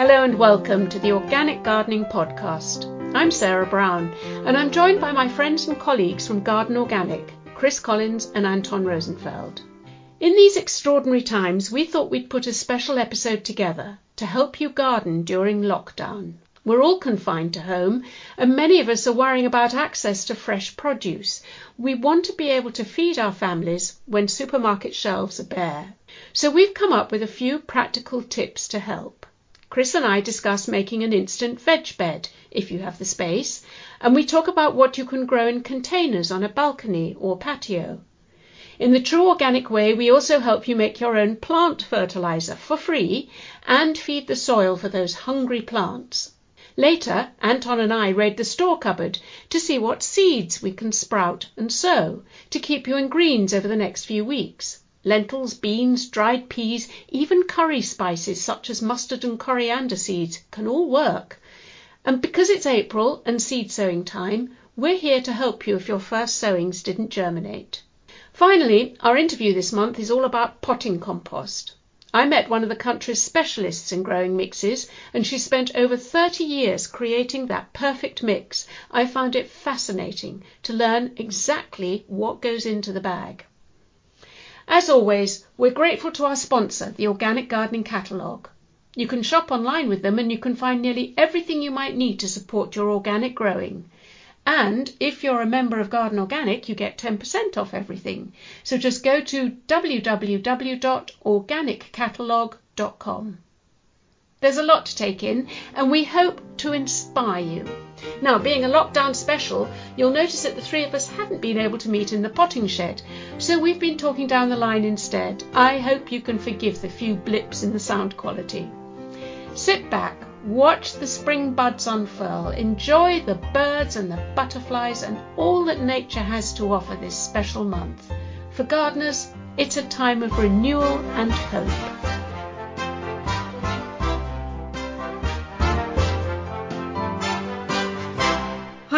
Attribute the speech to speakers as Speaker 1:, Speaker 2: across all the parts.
Speaker 1: Hello and welcome to the Organic Gardening Podcast. I'm Sarah Brown and I'm joined by my friends and colleagues from Garden Organic, Chris Collins and Anton Rosenfeld. In these extraordinary times, we thought we'd put a special episode together to help you garden during lockdown. We're all confined to home, and many of us are worrying about access to fresh produce. We want to be able to feed our families when supermarket shelves are bare. So we've come up with a few practical tips to help. Chris and I discuss making an instant veg bed, if you have the space, and we talk about what you can grow in containers on a balcony or patio. In the true organic way, we also help you make your own plant fertilizer for free and feed the soil for those hungry plants. Later, Anton and I raid the store cupboard to see what seeds we can sprout and sow to keep you in greens over the next few weeks. Lentils, beans, dried peas, even curry spices such as mustard and coriander seeds can all work. And because it's April and seed sowing time, we're here to help you if your first sowings didn't germinate. Finally, our interview this month is all about potting compost. I met one of the country's specialists in growing mixes, and she spent over 30 years creating that perfect mix. I found it fascinating to learn exactly what goes into the bag. As always, we're grateful to our sponsor, the Organic Gardening Catalogue. You can shop online with them and you can find nearly everything you might need to support your organic growing. And if you're a member of Garden Organic, you get 10% off everything. So just go to www.organiccatalogue.com. There's a lot to take in, and we hope to inspire you. Now, being a lockdown special, you'll notice that the three of us haven't been able to meet in the potting shed, so we've been talking down the line instead. I hope you can forgive the few blips in the sound quality. Sit back, Watch the spring buds unfurl, enjoy the birds and the butterflies and all that nature has to offer this special month. For gardeners, it's a time of renewal and hope.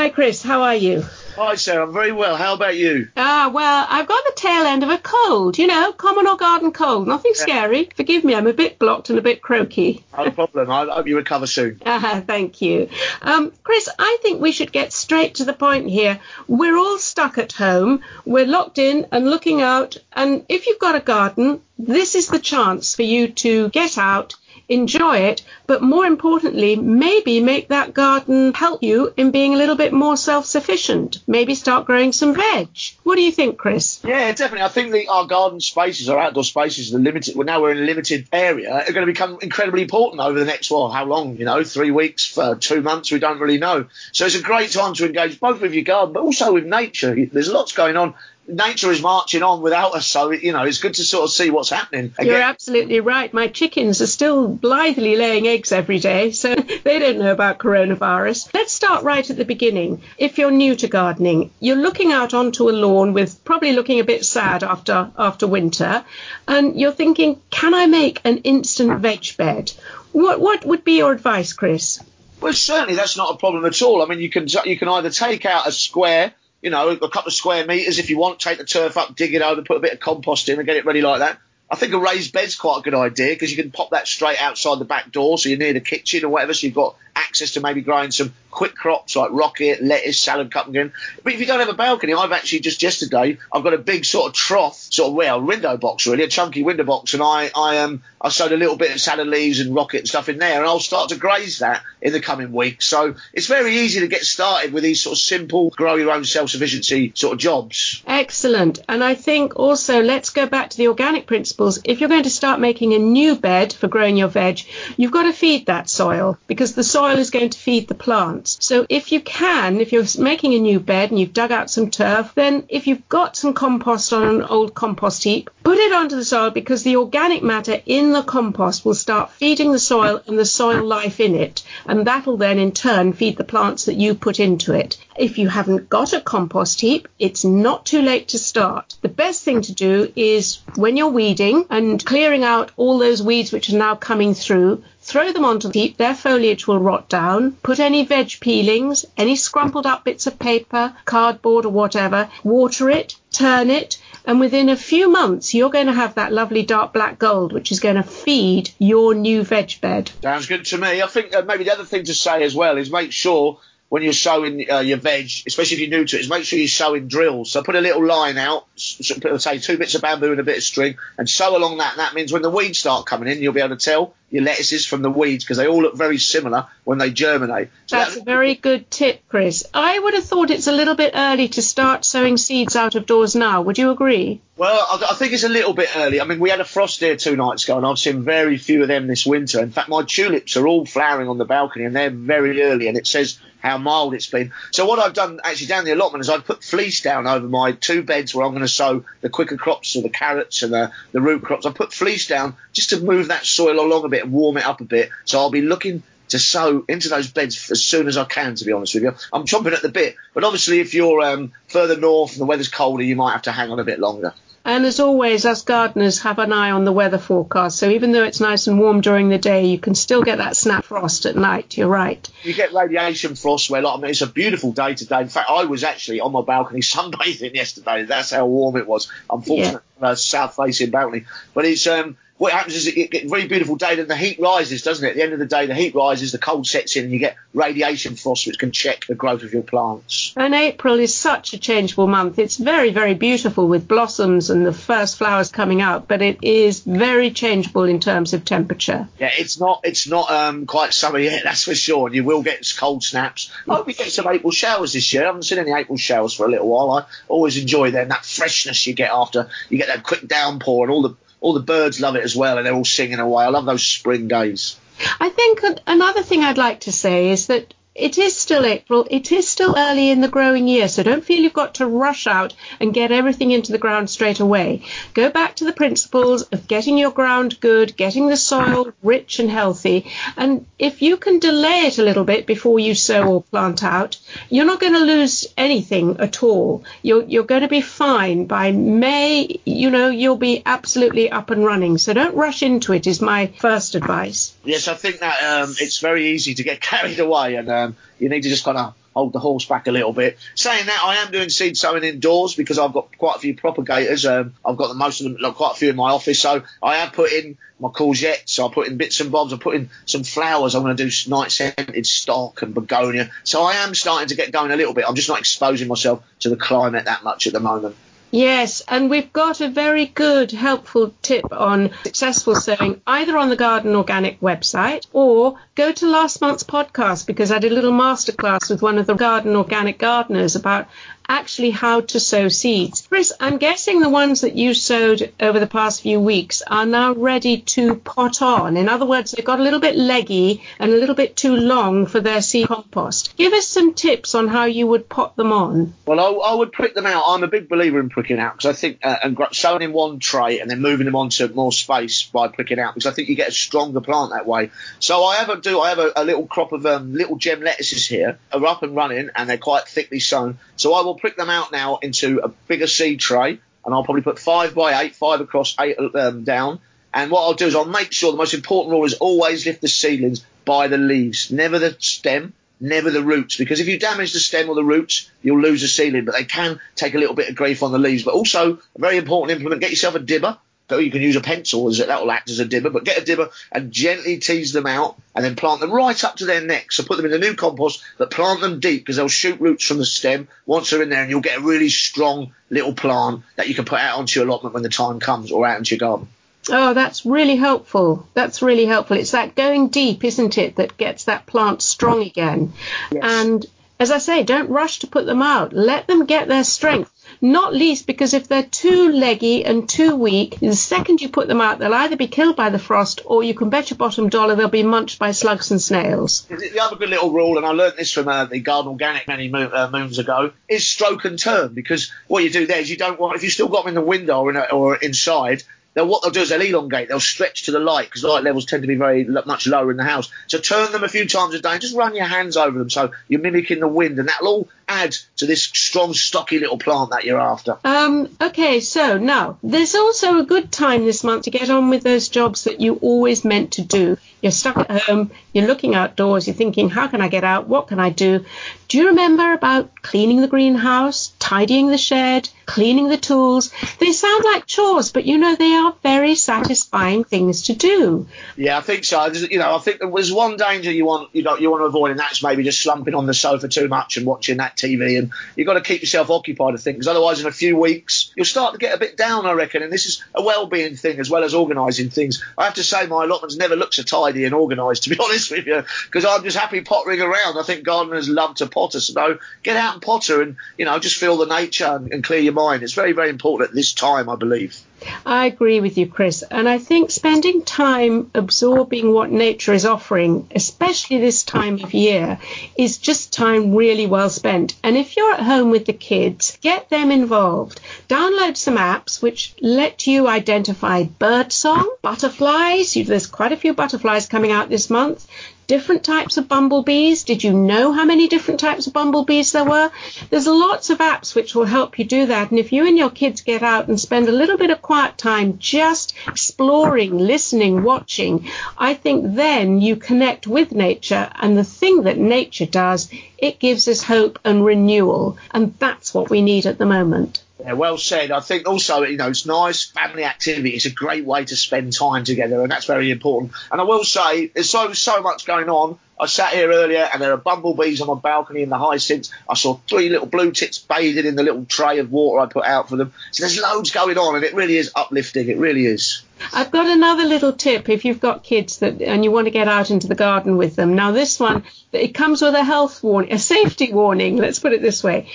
Speaker 1: Hi, Chris, how are you?
Speaker 2: Hi, Sarah. I'm very well. How about you?
Speaker 1: Ah, well, I've got the tail end of a cold, you know, common or garden cold. Nothing yeah. scary. Forgive me, I'm a bit blocked and a bit croaky.
Speaker 2: No problem. I hope you recover soon.
Speaker 1: Ah, thank you. Um, Chris, I think we should get straight to the point here. We're all stuck at home. We're locked in and looking out. And if you've got a garden, this is the chance for you to get out enjoy it, but more importantly, maybe make that garden help you in being a little bit more self sufficient. Maybe start growing some veg. What do you think, Chris?
Speaker 2: Yeah, definitely. I think the, our garden spaces, our outdoor spaces, the limited. Well, now we're in a limited area, are going to become incredibly important over the next well, how long? You know, three weeks, for two months, we don't really know. So it's a great time to engage both with your garden, but also with nature. There's lots going on nature is marching on without us. So, you know, it's good to sort of see what's happening.
Speaker 1: Again. You're absolutely right. My chickens are still blithely laying eggs every day, so they don't know about coronavirus. Let's start right at the beginning. If you're new to gardening, you're looking out onto a lawn with probably looking a bit sad after after winter, and you're thinking, can I make an instant veg bed? What what would be your advice, Chris?
Speaker 2: Well, certainly that's not a problem at all. I mean, you can you can either take out a square you know, a couple of square meters if you want. Take the turf up, dig it over, put a bit of compost in, and get it ready like that. I think a raised bed's quite a good idea because you can pop that straight outside the back door, so you're near the kitchen or whatever, so you've got access to maybe growing some quick crops like rocket, lettuce, salad again. But if you don't have a balcony, I've actually just yesterday I've got a big sort of trough, sort of well window box really, a chunky window box, and I I um I sowed a little bit of salad leaves and rocket and stuff in there, and I'll start to graze that in the coming weeks. So it's very easy to get started with these sort of simple grow your own self sufficiency sort of jobs.
Speaker 1: Excellent, and I think also let's go back to the organic principles. If you're going to start making a new bed for growing your veg, you've got to feed that soil because the soil is going to feed the plants. So if you can, if you're making a new bed and you've dug out some turf, then if you've got some compost on an old compost heap, put it onto the soil because the organic matter in the compost will start feeding the soil and the soil life in it. And that'll then in turn feed the plants that you put into it. If you haven't got a compost heap, it's not too late to start. The best thing to do is when you're weeding and clearing out all those weeds which are now coming through, Throw them onto the heap, their foliage will rot down. Put any veg peelings, any scrumpled up bits of paper, cardboard or whatever, water it, turn it, And within a few months, you're going to have that lovely dark black gold, which is going to feed your new veg bed.
Speaker 2: Sounds good to me. I think uh, maybe the other thing to say as well is make sure when you're sowing uh, your veg, especially if you're new to it, is make sure you're sowing drills. So put a little line out, say two bits of bamboo and a bit of string, and sow along that. And that means when the weeds start coming in, you'll be able to tell your lettuces from the weeds because they all look very similar when they germinate.
Speaker 1: So that's, that's a very good tip, Chris. I would have thought it's a little bit early to start sowing seeds out of doors now. Would you agree?
Speaker 2: Well, I, I think it's a little bit early. I mean, we had a frost here two nights ago, and I've seen very few of them this winter. In fact, my tulips are all flowering on the balcony, and they're very early, and it says how mild it's been. So what I've done actually down the allotment is I've put fleece down over my two beds where I'm going to sow the quicker crops, or the carrots and the, the root crops. I put fleece down just to move that soil along a bit and warm it up a bit. So I'll be looking to sow into those beds as soon as I can, to be honest with you. I'm chomping at the bit, but obviously if you're um, further north and the weather's colder, you might have to hang on a bit longer.
Speaker 1: And as always, us gardeners have an eye on the weather forecast. So even though it's nice and warm during the day, you can still get that snap frost at night. You're right.
Speaker 2: You get radiation frost where, like, I mean, it's a beautiful day today. In fact, I was actually on my balcony sunbathing yesterday. That's how warm it was. Unfortunately, yeah. uh, south facing balcony. But it's um, what happens is it gets very beautiful day, then the heat rises, doesn't it? At the end of the day, the heat rises, the cold sets in, and you get radiation frost, which can check the growth of your plants.
Speaker 1: And April is such a changeable month. It's very, very beautiful with blossoms and the first flowers coming out, but it is very changeable in terms of temperature.
Speaker 2: Yeah, it's not it's not um, quite summer yet, that's for sure. And you will get cold snaps. I hope we get some April showers this year. I haven't seen any April showers for a little while. I always enjoy them, that freshness you get after you get that quick downpour and all the all the birds love it as well, and they're all singing away. I love those spring days.
Speaker 1: I think another thing I'd like to say is that it is still April. It is still early in the growing year, so don't feel you've got to rush out and get everything into the ground straight away. Go back to the principles of getting your ground good, getting the soil rich and healthy, and if you can delay it a little bit before you sow or plant out, you're not going to lose anything at all. You're, you're going to be fine. By May, you know, you'll be absolutely up and running. So don't rush into it, is my first advice.
Speaker 2: Yes, I think that um, it's very easy to get carried away and. Uh, um, you need to just kind of hold the horse back a little bit. Saying that, I am doing seed sowing indoors because I've got quite a few propagators. Um, I've got the most of them, like, quite a few in my office. So I have put in my courgettes. I put in bits and bobs. I put in some flowers. I'm going to do night scented stock and begonia. So I am starting to get going a little bit. I'm just not exposing myself to the climate that much at the moment.
Speaker 1: Yes, and we've got a very good, helpful tip on successful sowing either on the Garden Organic website or go to last month's podcast because I did a little masterclass with one of the Garden Organic gardeners about actually how to sow seeds. Chris, I'm guessing the ones that you sowed over the past few weeks are now ready to pot on. In other words, they've got a little bit leggy and a little bit too long for their seed compost. Give us some tips on how you would pot them on.
Speaker 2: Well, I, I would prick them out. I'm a big believer in pricking out because I think uh, and sowing in one tray and then moving them onto more space by pricking out because I think you get a stronger plant that way. So I have a do I have a, a little crop of um, little gem lettuces here are up and running and they're quite thickly sown. So I will prick them out now into a bigger seed tray, and I'll probably put five by eight, five across, eight um, down. And what I'll do is I'll make sure the most important rule is always lift the seedlings by the leaves, never the stem, never the roots. Because if you damage the stem or the roots, you'll lose the seedling. But they can take a little bit of grief on the leaves. But also, a very important implement: get yourself a dibber you can use a pencil as that will act as a dibber, but get a dibber and gently tease them out and then plant them right up to their necks. So put them in the new compost, but plant them deep because they'll shoot roots from the stem once they're in there and you'll get a really strong little plant that you can put out onto your allotment when the time comes or out into your garden.
Speaker 1: Oh, that's really helpful. That's really helpful. It's that going deep, isn't it, that gets that plant strong again. Yes. And as I say, don't rush to put them out. Let them get their strength not least because if they're too leggy and too weak, the second you put them out, they'll either be killed by the frost or you can bet your bottom dollar they'll be munched by slugs and snails.
Speaker 2: The other good little rule, and I learned this from uh, the Garden Organic many mo- uh, moons ago, is stroke and turn because what you do there is you don't want, if you've still got them in the window or, in a, or inside, they'll what they'll do is they'll elongate, they'll stretch to the light because light levels tend to be very much lower in the house. So turn them a few times a day and just run your hands over them so you're mimicking the wind, and that'll all add to this strong, stocky little plant that you're after.
Speaker 1: Um, okay, so now there's also a good time this month to get on with those jobs that you always meant to do. You're stuck at home, you're looking outdoors, you're thinking, how can I get out? What can I do? Do you remember about cleaning the greenhouse, tidying the shed, cleaning the tools? They sound like chores, but you know they are very satisfying things to do.
Speaker 2: Yeah, I think so. You know, I think there's one danger you want you know you want to avoid, and that's maybe just slumping on the sofa too much and watching that TV. And you've got to keep yourself occupied, I think, because otherwise, in a few weeks, you'll start to get a bit down, I reckon. And this is a well-being thing as well as organising things. I have to say, my allotments never look so tidy and organised, to be honest with you, because I'm just happy pottering around. I think gardeners love to potter, so get out and potter and you know just feel the nature and, and clear your mind. It's very, very important at this time, I believe.
Speaker 1: I agree with you, Chris. And I think spending time absorbing what nature is offering, especially this time of year, is just time really well spent. And if you're at home with the kids, get them involved. Download some apps which let you identify birdsong, butterflies. There's quite a few butterflies coming out this month different types of bumblebees. Did you know how many different types of bumblebees there were? There's lots of apps which will help you do that. And if you and your kids get out and spend a little bit of quiet time just exploring, listening, watching, I think then you connect with nature. And the thing that nature does, it gives us hope and renewal. And that's what we need at the moment.
Speaker 2: Yeah, well said. I think also, you know, it's nice family activity. It's a great way to spend time together, and that's very important. And I will say, there's so so much going on. I sat here earlier, and there are bumblebees on my balcony in the hyacinths. I saw three little blue tits bathing in the little tray of water I put out for them. So there's loads going on, and it really is uplifting. It really is.
Speaker 1: I've got another little tip if you've got kids that and you want to get out into the garden with them. Now this one, it comes with a health warning, a safety warning. Let's put it this way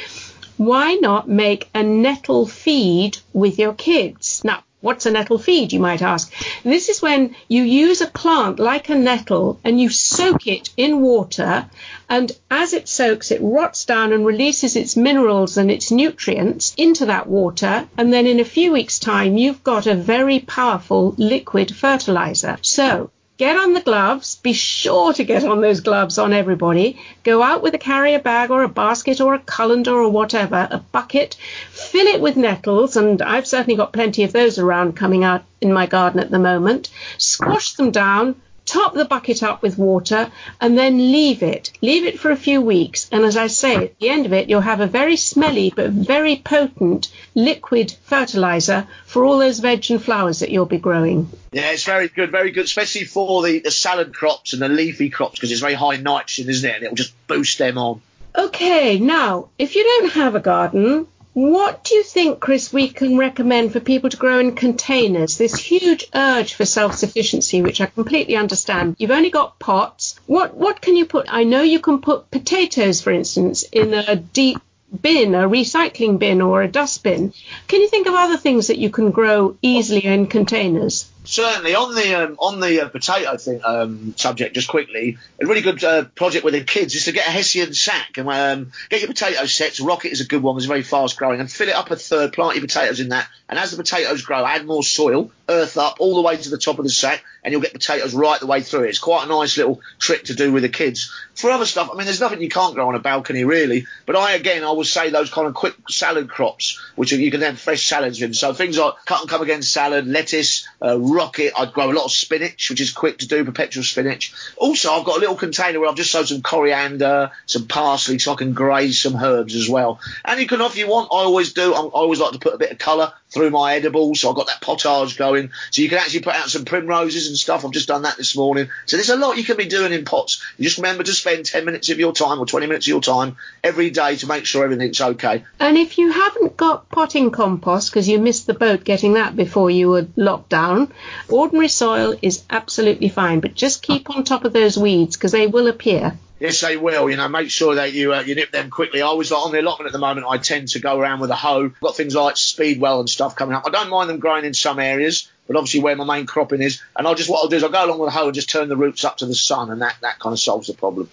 Speaker 1: why not make a nettle feed with your kids? Now, what's a nettle feed, you might ask? This is when you use a plant like a nettle and you soak it in water, and as it soaks, it rots down and releases its minerals and its nutrients into that water, and then in a few weeks' time, you've got a very powerful liquid fertilizer. So, Get on the gloves. Be sure to get on those gloves on everybody. Go out with a carrier bag or a basket or a colander or whatever, a bucket. Fill it with nettles, and I've certainly got plenty of those around coming out in my garden at the moment. Squash them down top the bucket up with water, and then leave it. Leave it for a few weeks. And as I say, at the end of it, you'll have a very smelly but very potent liquid fertilizer for all those veg and flowers that you'll be growing.
Speaker 2: Yeah, it's very good, very good, especially for the, the salad crops and the leafy crops because it's very high nitrogen, isn't it? And it'll just boost them on.
Speaker 1: Okay, now, if you don't have a garden, what do you think, Chris, we can recommend for people to grow in containers? This huge urge for self-sufficiency, which I completely understand. You've only got pots. What what can you put? I know you can put potatoes, for instance, in a deep bin, a recycling bin or a dustbin. Can you think of other things that you can grow easily in containers?
Speaker 2: Certainly on the um, on the uh, potato thing um, subject, just quickly, a really good uh, project with the kids is to get a Hessian sack and um, get your potato sets. Rocket is a good one; it's very fast growing, and fill it up a third. Plant your potatoes in that, and as the potatoes grow, add more soil, earth up all the way to the top of the sack, and you'll get potatoes right the way through it. It's quite a nice little trick to do with the kids. For other stuff, I mean, there's nothing you can't grow on a balcony really, but I again I would say those kind of quick salad crops, which you can have fresh salads in. So things like cut and come again salad, lettuce. Uh, rocket. I'd grow a lot of spinach, which is quick to do, perpetual spinach. Also, I've got a little container where I've just sowed some coriander, some parsley, so I can graze some herbs as well. And you can, if you want, I always do. I always like to put a bit of colour through my edibles, so I've got that potage going. So you can actually put out some primroses and stuff. I've just done that this morning. So there's a lot you can be doing in pots. You just remember to spend 10 minutes of your time or 20 minutes of your time every day to make sure everything's okay.
Speaker 1: And if you haven't got potting compost because you missed the boat getting that before you were locked down, ordinary soil is absolutely fine. But just keep on top of those weeds because they will appear.
Speaker 2: Yes, they will. You know, make sure that you uh, you nip them quickly. I was like on the allotment at the moment. I tend to go around with a hoe. Got things like speedwell and stuff coming up. I don't mind them growing in some areas, but obviously where my main cropping is, and I'll just what I'll do is I'll go along with a hoe and just turn the roots up to the sun, and that that kind of solves the problem.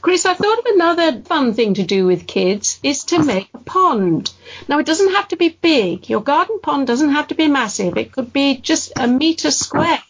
Speaker 1: Chris, I thought of another fun thing to do with kids is to make a pond. Now, it doesn't have to be big. Your garden pond doesn't have to be massive. It could be just a meter square.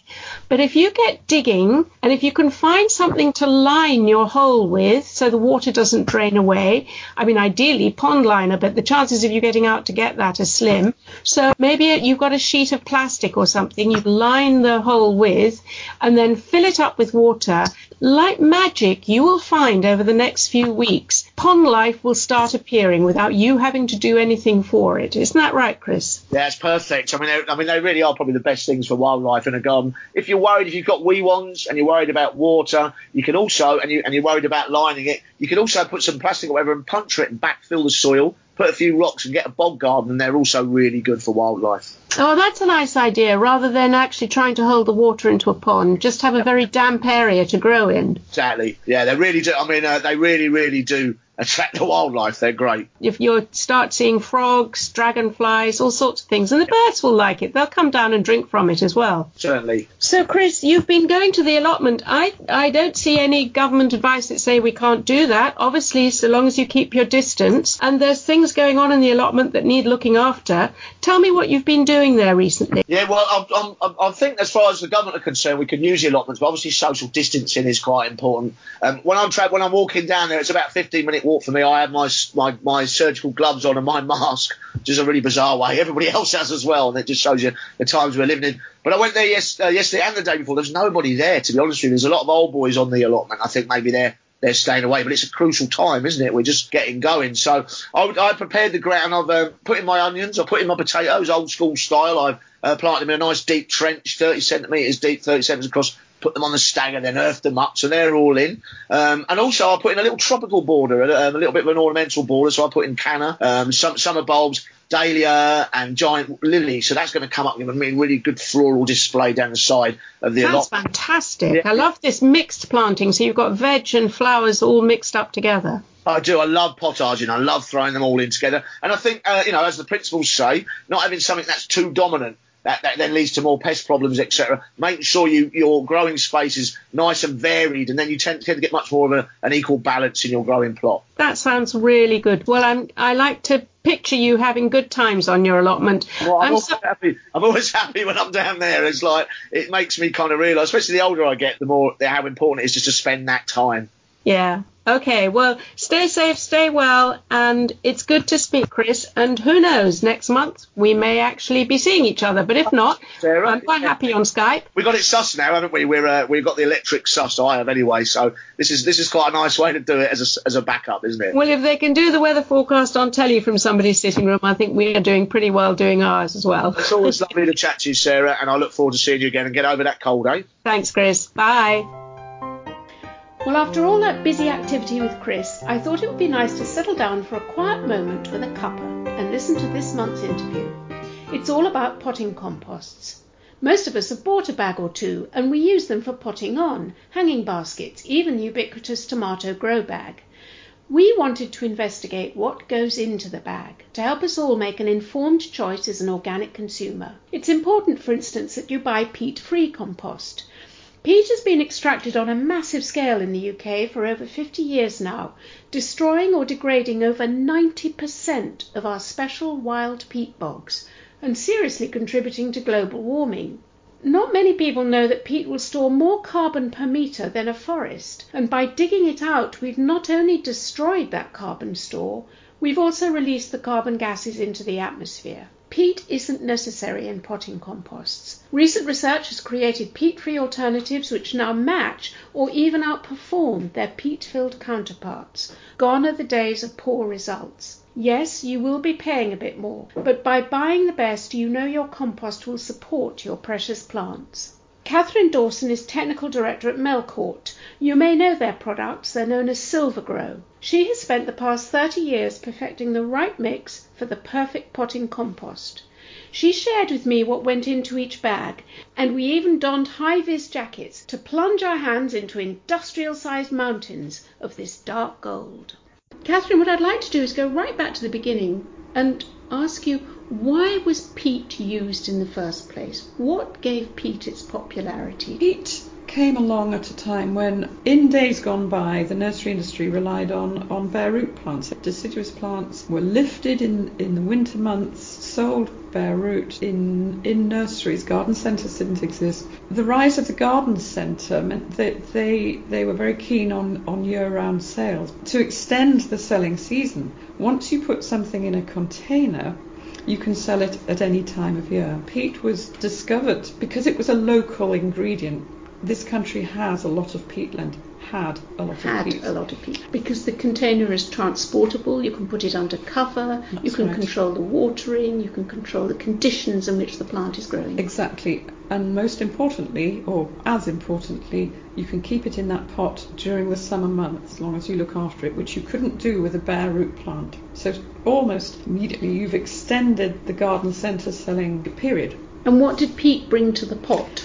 Speaker 1: But if you get digging and if you can find something to line your hole with so the water doesn't drain away, I mean, ideally pond liner, but the chances of you getting out to get that are slim. So maybe you've got a sheet of plastic or something you line the hole with and then fill it up with water. Like magic, you will find over the next few weeks, pond life will start appearing without you having to do anything for it. Isn't that right, Chris?
Speaker 2: Yeah, it's perfect. I mean, I mean, they really are probably the best things for wildlife in a garden. If you're worried, if you've got wee ones and you're worried about water, you can also, and, you, and you're worried about lining it, you can also put some plastic or whatever and puncture it and backfill the soil, put a few rocks and get a bog garden, and they're also really good for wildlife.
Speaker 1: Oh, that's a nice idea. Rather than actually trying to hold the water into a pond, just have a very damp area to grow in.
Speaker 2: Exactly. Yeah, they really do. I mean, uh, they really, really do attract the wildlife. They're great.
Speaker 1: If you start seeing frogs, dragonflies, all sorts of things, and the birds will like it. They'll come down and drink from it as well.
Speaker 2: Certainly.
Speaker 1: So, Chris, you've been going to the allotment. I, I don't see any government advice that say we can't do that. Obviously, so long as you keep your distance. And there's things going on in the allotment that need looking after. Tell me what you've been doing there recently.
Speaker 2: Yeah, well, I, I, I think as far as the government are concerned, we can use the allotments, but obviously social distancing is quite important. Um, when I'm tra- when I'm walking down there, it's about 15 minute walk for me. I have my, my my surgical gloves on and my mask, is a really bizarre way. Everybody else has as well, and it just shows you the times we're living in. But I went there yes, uh, yesterday and the day before. There's nobody there, to be honest with you. There's a lot of old boys on the allotment. I think maybe they're they're staying away, but it's a crucial time, isn't it? We're just getting going. So I, I prepared the ground. I've uh, put in my onions. I put in my potatoes, old school style. I've uh, planted them in a nice deep trench, 30 centimetres deep, 30 centimetres across. Put them on the stagger, then earth them up, so they're all in. Um, and also, I put in a little tropical border, a, a, little bit of an ornamental border. So I put in canna, um, some summer bulbs, dahlia, and giant lily. So that's going to come up with a really good floral display down the side of the allotment.
Speaker 1: That's fantastic.
Speaker 2: Yeah.
Speaker 1: I love this mixed planting. So you've got veg and flowers all mixed up together.
Speaker 2: I do. I love potaging. I love throwing them all in together. And I think, uh, you know, as the principles say, not having something that's too dominant. That, that then leads to more pest problems, etc. Make sure you, your growing space is nice and varied, and then you tend, tend to get much more of a, an equal balance in your growing plot.
Speaker 1: That sounds really good. Well, I'm, I like to picture you having good times on your allotment.
Speaker 2: Well, I'm,
Speaker 1: I'm
Speaker 2: always
Speaker 1: so-
Speaker 2: happy. I'm always happy when I'm down there. It's like it makes me kind of realise, especially the older I get, the more how important it is just to spend that time.
Speaker 1: Yeah. Okay. Well, stay safe, stay well, and it's good to speak, Chris. And who knows, next month we may actually be seeing each other. But if not,
Speaker 2: Sarah,
Speaker 1: I'm quite happy on Skype.
Speaker 2: We got it sus now, haven't we? We're uh, we've got the electric sus. I have anyway. So this is this is quite a nice way to do it as a, as a backup, isn't it?
Speaker 1: Well, if they can do the weather forecast on telly from somebody's sitting room, I think we are doing pretty well doing ours as well.
Speaker 2: It's always lovely to chat to you, Sarah, and I look forward to seeing you again and get over that cold, eh?
Speaker 1: Thanks, Chris. Bye. Well, after all that busy activity with Chris, I thought it would be nice to settle down for a quiet moment with a cuppa and listen to this month's interview. It's all about potting composts. Most of us have bought a bag or two and we use them for potting on, hanging baskets, even the ubiquitous tomato grow bag. We wanted to investigate what goes into the bag to help us all make an informed choice as an organic consumer. It's important, for instance, that you buy peat free compost. Peat has been extracted on a massive scale in the UK for over 50 years now, destroying or degrading over 90% of our special wild peat bogs and seriously contributing to global warming. Not many people know that peat will store more carbon per metre than a forest, and by digging it out, we've not only destroyed that carbon store, we've also released the carbon gases into the atmosphere. Peat isn't necessary in potting composts. Recent research has created peat free alternatives which now match or even outperform their peat filled counterparts. Gone are the days of poor results. Yes, you will be paying a bit more, but by buying the best, you know your compost will support your precious plants. Catherine Dawson is Technical Director at Melcourt. You may know their products, they're known as SylvaGrow. She has spent the past 30 years perfecting the right mix for the perfect potting compost. She shared with me what went into each bag, and we even donned high vis jackets to plunge our hands into industrial sized mountains of this dark gold. Catherine, what I'd like to do is go right back to the beginning and ask you why was peat used in the first place? What gave peat its popularity?
Speaker 3: Peat came along at a time when, in days gone by, the nursery industry relied on, on bare root plants. Deciduous plants were lifted in, in the winter months, sold bare root in, in nurseries. Garden centres didn't exist. The rise of the garden centre meant that they, they were very keen on, on year round sales. To extend the selling season, once you put something in a container, you can sell it at any time of year. Peat was discovered because it was a local ingredient. This country has a lot of peatland had a lot
Speaker 1: had
Speaker 3: of peat.
Speaker 1: a lot of peat because the container is transportable. You can put it under cover.
Speaker 3: That's
Speaker 1: you can
Speaker 3: right.
Speaker 1: control the watering. You can control the conditions in which the plant is growing.
Speaker 3: Exactly. And most importantly, or as importantly, you can keep it in that pot during the summer months as long as you look after it, which you couldn't do with a bare root plant. So almost immediately you've extended the garden centre selling period.
Speaker 1: And what did peat bring to the pot?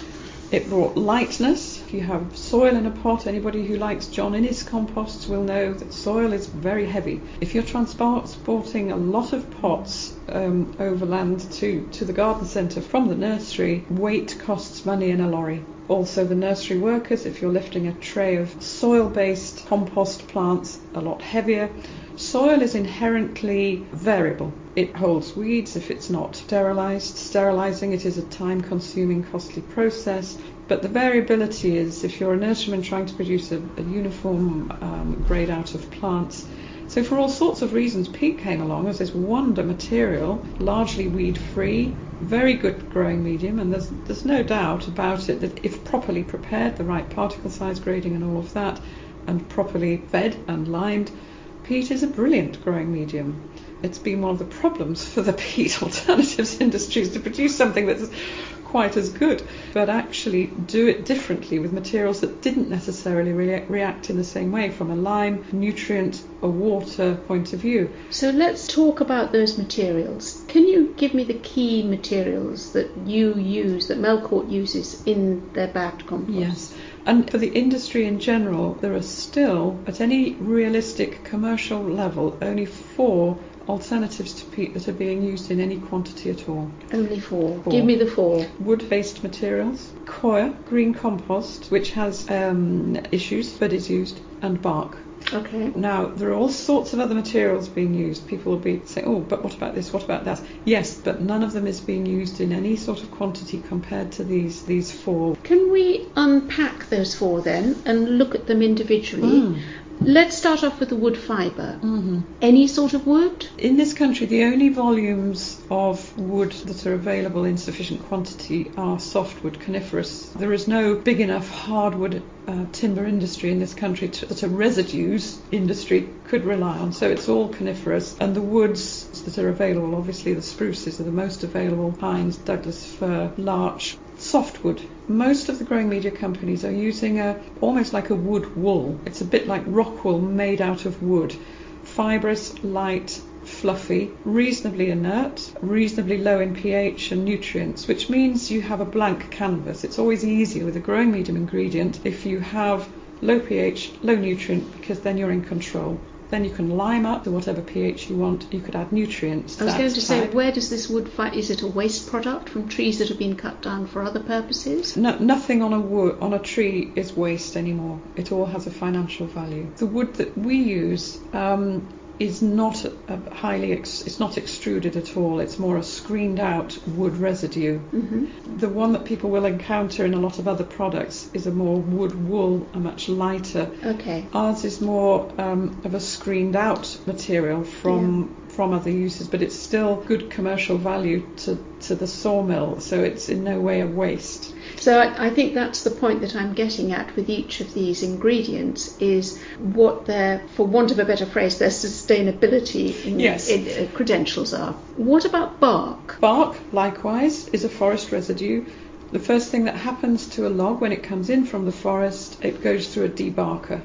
Speaker 3: It brought lightness. If you have soil in a pot, anybody who likes John Innes composts will know that soil is very heavy. If you're transporting a lot of pots um, overland to, to the garden centre from the nursery, weight costs money in a lorry. Also, the nursery workers, if you're lifting a tray of soil based compost plants, a lot heavier. Soil is inherently variable. It holds weeds if it's not sterilised. Sterilising it is a time consuming, costly process. But the variability is if you're a nurseryman trying to produce a, a uniform um, grade out of plants. So, for all sorts of reasons, peat came along as this wonder material, largely weed free, very good growing medium, and there's, there's no doubt about it that if properly prepared, the right particle size grading and all of that, and properly fed and limed, peat is a brilliant growing medium. It's been one of the problems for the peat alternatives industries to produce something that's quite as good, but actually do it differently with materials that didn't necessarily rea- react in the same way from a lime, nutrient, or water point of view.
Speaker 1: So let's talk about those materials. Can you give me the key materials that you use, that Melcourt uses in their bagged compost?
Speaker 3: Yes. And for the industry in general, there are still, at any realistic commercial level, only four alternatives to peat that are being used in any quantity at all.
Speaker 1: Only four.
Speaker 3: Four.
Speaker 1: Give me the four.
Speaker 3: Wood based materials, coir, green compost, which has um, issues but is used, and bark.
Speaker 1: Okay.
Speaker 3: Now, there are all sorts of other materials being used. People will be saying, oh, but what about this? What about that? Yes, but none of them is being used in any sort of quantity compared to these, these four.
Speaker 1: Can we unpack those four then and look at them individually?
Speaker 3: Mm.
Speaker 1: Let's start off with the wood fibre.
Speaker 3: Mm-hmm.
Speaker 1: Any sort of wood?
Speaker 3: In this country, the only volumes of wood that are available in sufficient quantity are softwood, coniferous. There is no big enough hardwood uh, timber industry in this country to, that a residues industry could rely on. So it's all coniferous. And the woods that are available, obviously the spruces are the most available, pines, Douglas fir, larch, softwood. Most of the growing media companies are using a almost like a wood wool. It's a bit like rock wool made out of wood. Fibrous, light, fluffy, reasonably inert, reasonably low in pH and nutrients, which means you have a blank canvas. It's always easier with a growing medium ingredient if you have low pH, low nutrient, because then you're in control. Then you can lime up to whatever pH you want. You could add nutrients.
Speaker 1: I was going to say, where does this wood fight? Is it a waste product from trees that have been cut down for other purposes?
Speaker 3: No, nothing on a wood on a tree is waste anymore. It all has a financial value. The wood that we use um, is not highly ex, it's not extruded at all. It's more a screened out wood residue.
Speaker 1: hmm
Speaker 3: The one that people will encounter in a lot of other products is a more wood wool, a much lighter.
Speaker 1: Okay.
Speaker 3: Ours is more um, of a screened out material from from other uses, but it's still good commercial value to, to the sawmill, so it's in no way a waste.
Speaker 1: So I, I think that's the point that I'm getting at with each of these ingredients is what their, for want of a better phrase, their sustainability in,
Speaker 3: Yes.
Speaker 1: in, uh, credentials are. What about bark?
Speaker 3: Bark, likewise, is a forest residue. The first thing that happens to a log when it comes in from the forest, it goes through a debarker.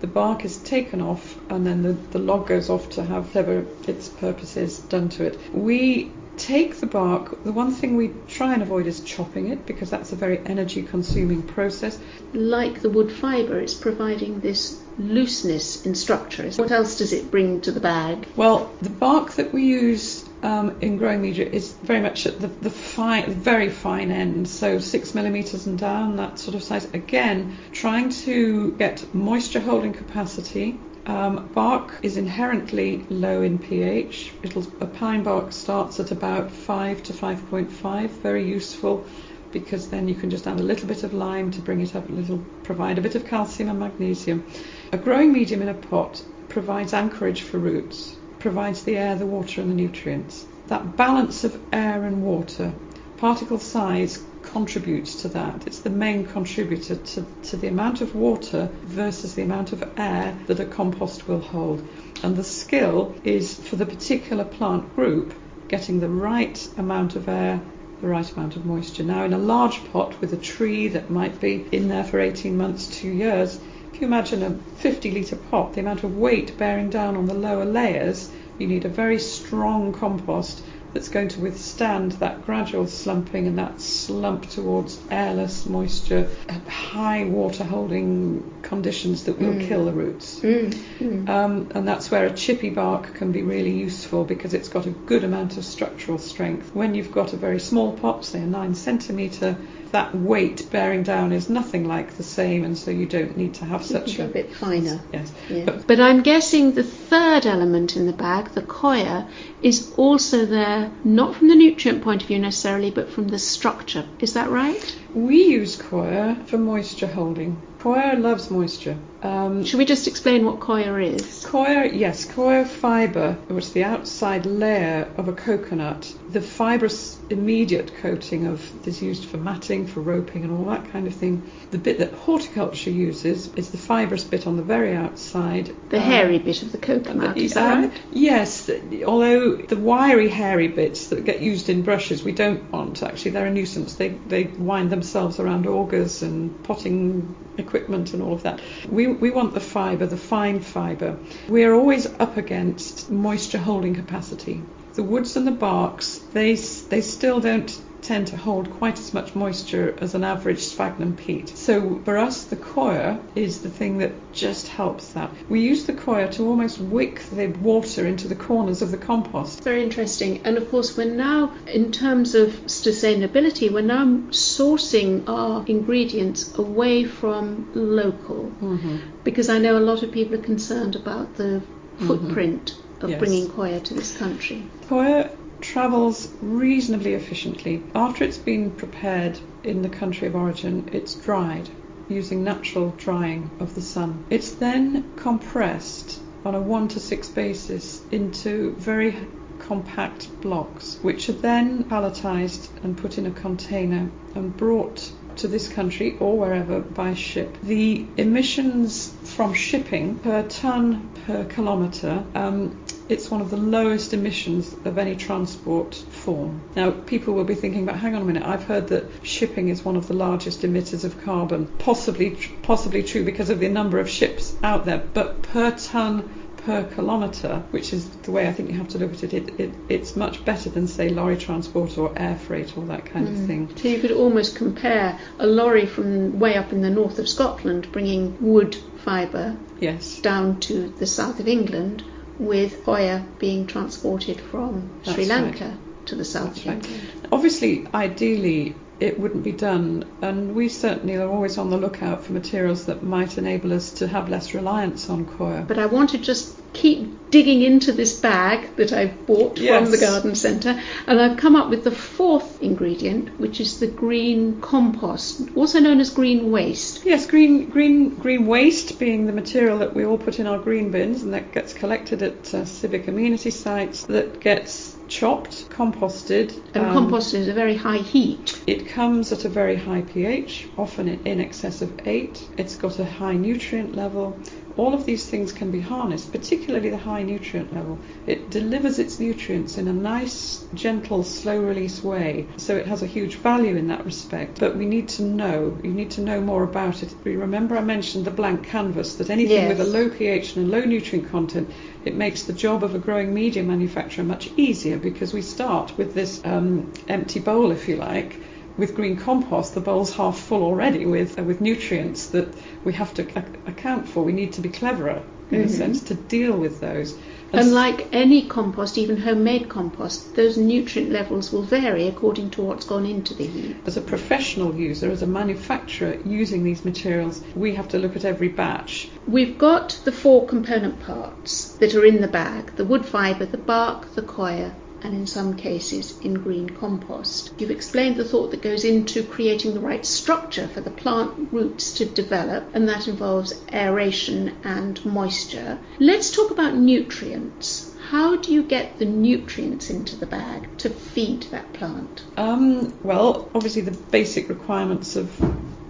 Speaker 3: The bark is taken off, and then the, the log goes off to have whatever its purpose is done to it. We take the bark, the one thing we try and avoid is chopping it because that's a very energy consuming process.
Speaker 1: Like the wood fibre, it's providing this looseness in structure. What else does it bring to the bag?
Speaker 3: Well, the bark that we use um, in growing media is very much at the, the fine, very fine end, so six millimeters and down, that sort of size. Again, trying to get moisture holding capacity. Um, bark is inherently low in pH. It'll, a pine bark starts at about 5 to 5.5, very useful because then you can just add a little bit of lime to bring it up a little, provide a bit of calcium and magnesium. A growing medium in a pot provides anchorage for roots, provides the air, the water, and the nutrients. That balance of air and water, particle size contributes to that. It's the main contributor to, to the amount of water versus the amount of air that a compost will hold. And the skill is for the particular plant group getting the right amount of air the right amount of moisture. Now, in a large pot with a tree that might be in there for 18 months, two years, if you imagine a 50 litre pot, the amount of weight bearing down on the lower layers, you need a very strong compost that's going to withstand that gradual slumping and that slump towards airless moisture, high water holding conditions that will mm. kill the roots. Mm. Mm. Um, and that's where a chippy bark can be really useful because it's got a good amount of structural strength. When you've got a very small pot, say a 9 centimetre, that weight bearing down is nothing like the same, and so you don't need to have such
Speaker 4: a, a bit finer.
Speaker 3: Yes,
Speaker 1: yeah. but, but, I'm guessing the third element in the bag, the coir, is also there not from the nutrient point of view necessarily, but from the structure. Is that right?
Speaker 3: We use coir for moisture holding. Coir loves moisture.
Speaker 1: Um, Should we just explain what coir is?
Speaker 3: Coir, yes, coir fibre, which is the outside layer of a coconut. The fibrous immediate coating of is used for matting, for roping, and all that kind of thing. The bit that horticulture uses is the fibrous bit on the very outside.
Speaker 1: The um, hairy bit of the coconut. is that um, right?
Speaker 3: Yes, although the wiry hairy bits that get used in brushes we don't want actually. They're a nuisance. They they wind themselves around augers and potting equipment and all of that. We, we want the fibre, the fine fibre. We're always up against moisture holding capacity. The woods and the barks, they, they still don't tend to hold quite as much moisture as an average sphagnum peat. So for us, the coir is the thing that just helps that. We use the coir to almost wick the water into the corners of the compost.
Speaker 1: Very interesting. And of course, we're now, in terms of sustainability, we're now sourcing our ingredients away from local. Mm-hmm. Because I know a lot of people are concerned about the mm-hmm. footprint mm-hmm. of yes. bringing coir to this country.
Speaker 3: Coir travels reasonably efficiently. After it's been prepared in the country of origin, it's dried using natural drying of the sun. It's then compressed on a 1 to 6 basis into very compact blocks, which are then palletized and put in a container and brought to this country or wherever by ship. The emissions from shipping per ton per kilometre um, it's one of the lowest emissions of any transport form. Now, people will be thinking, but hang on a minute, I've heard that shipping is one of the largest emitters of carbon. Possibly, possibly true because of the number of ships out there, but per ton per kilometre, which is the way I think you have to look at it, it, it it's much better than, say, lorry transport or air freight or that kind mm. of thing.
Speaker 1: So you could almost compare a lorry from way up in the north of Scotland bringing wood fibre
Speaker 3: yes.
Speaker 1: down to the south of England with coir being transported from That's Sri Lanka right. to the south England.
Speaker 3: Obviously, ideally, it wouldn't be done, and we certainly are always on the lookout for materials that might enable us to have less reliance on coir.
Speaker 1: But I want to just keep digging into this bag that I've bought yes. from the garden centre, and I've come up with the fourth ingredient, which is the green compost, also known as green waste.
Speaker 3: Yes, green green green waste being the material that we all put in our green bins, and that gets collected at uh, civic amenity sites, that gets chopped, composted.
Speaker 1: And um, composted at a very high heat.
Speaker 3: It comes at a very high pH, often in excess of 8. It's got a high nutrient level all of these things can be harnessed, particularly the high nutrient level. It delivers its nutrients in a nice, gentle, slow release way, so it has a huge value in that respect. But we need to know, you need to know more about it. Remember, I mentioned the blank canvas that anything yes. with a low pH and a low nutrient content, it makes the job of a growing media manufacturer much easier because we start with this um, empty bowl, if you like with green compost, the bowl's half full already with uh, with nutrients that we have to ac- account for. We need to be cleverer in a sense to deal with those. And
Speaker 1: And like any compost, even homemade compost, those nutrient levels will vary according to what's gone into the heap.
Speaker 3: as a professional user, as a manufacturer using these materials, we have to look at every batch.
Speaker 1: We've got the four component parts that are in the bag the wood fibre, the bark, the coir, and in some cases in green compost. You've explained the thought that goes into creating the right structure for the plant roots to develop, and that involves aeration and moisture. Let's talk about nutrients. How do you get the nutrients into the bag to feed that plant?
Speaker 3: Um, well, obviously the basic requirements of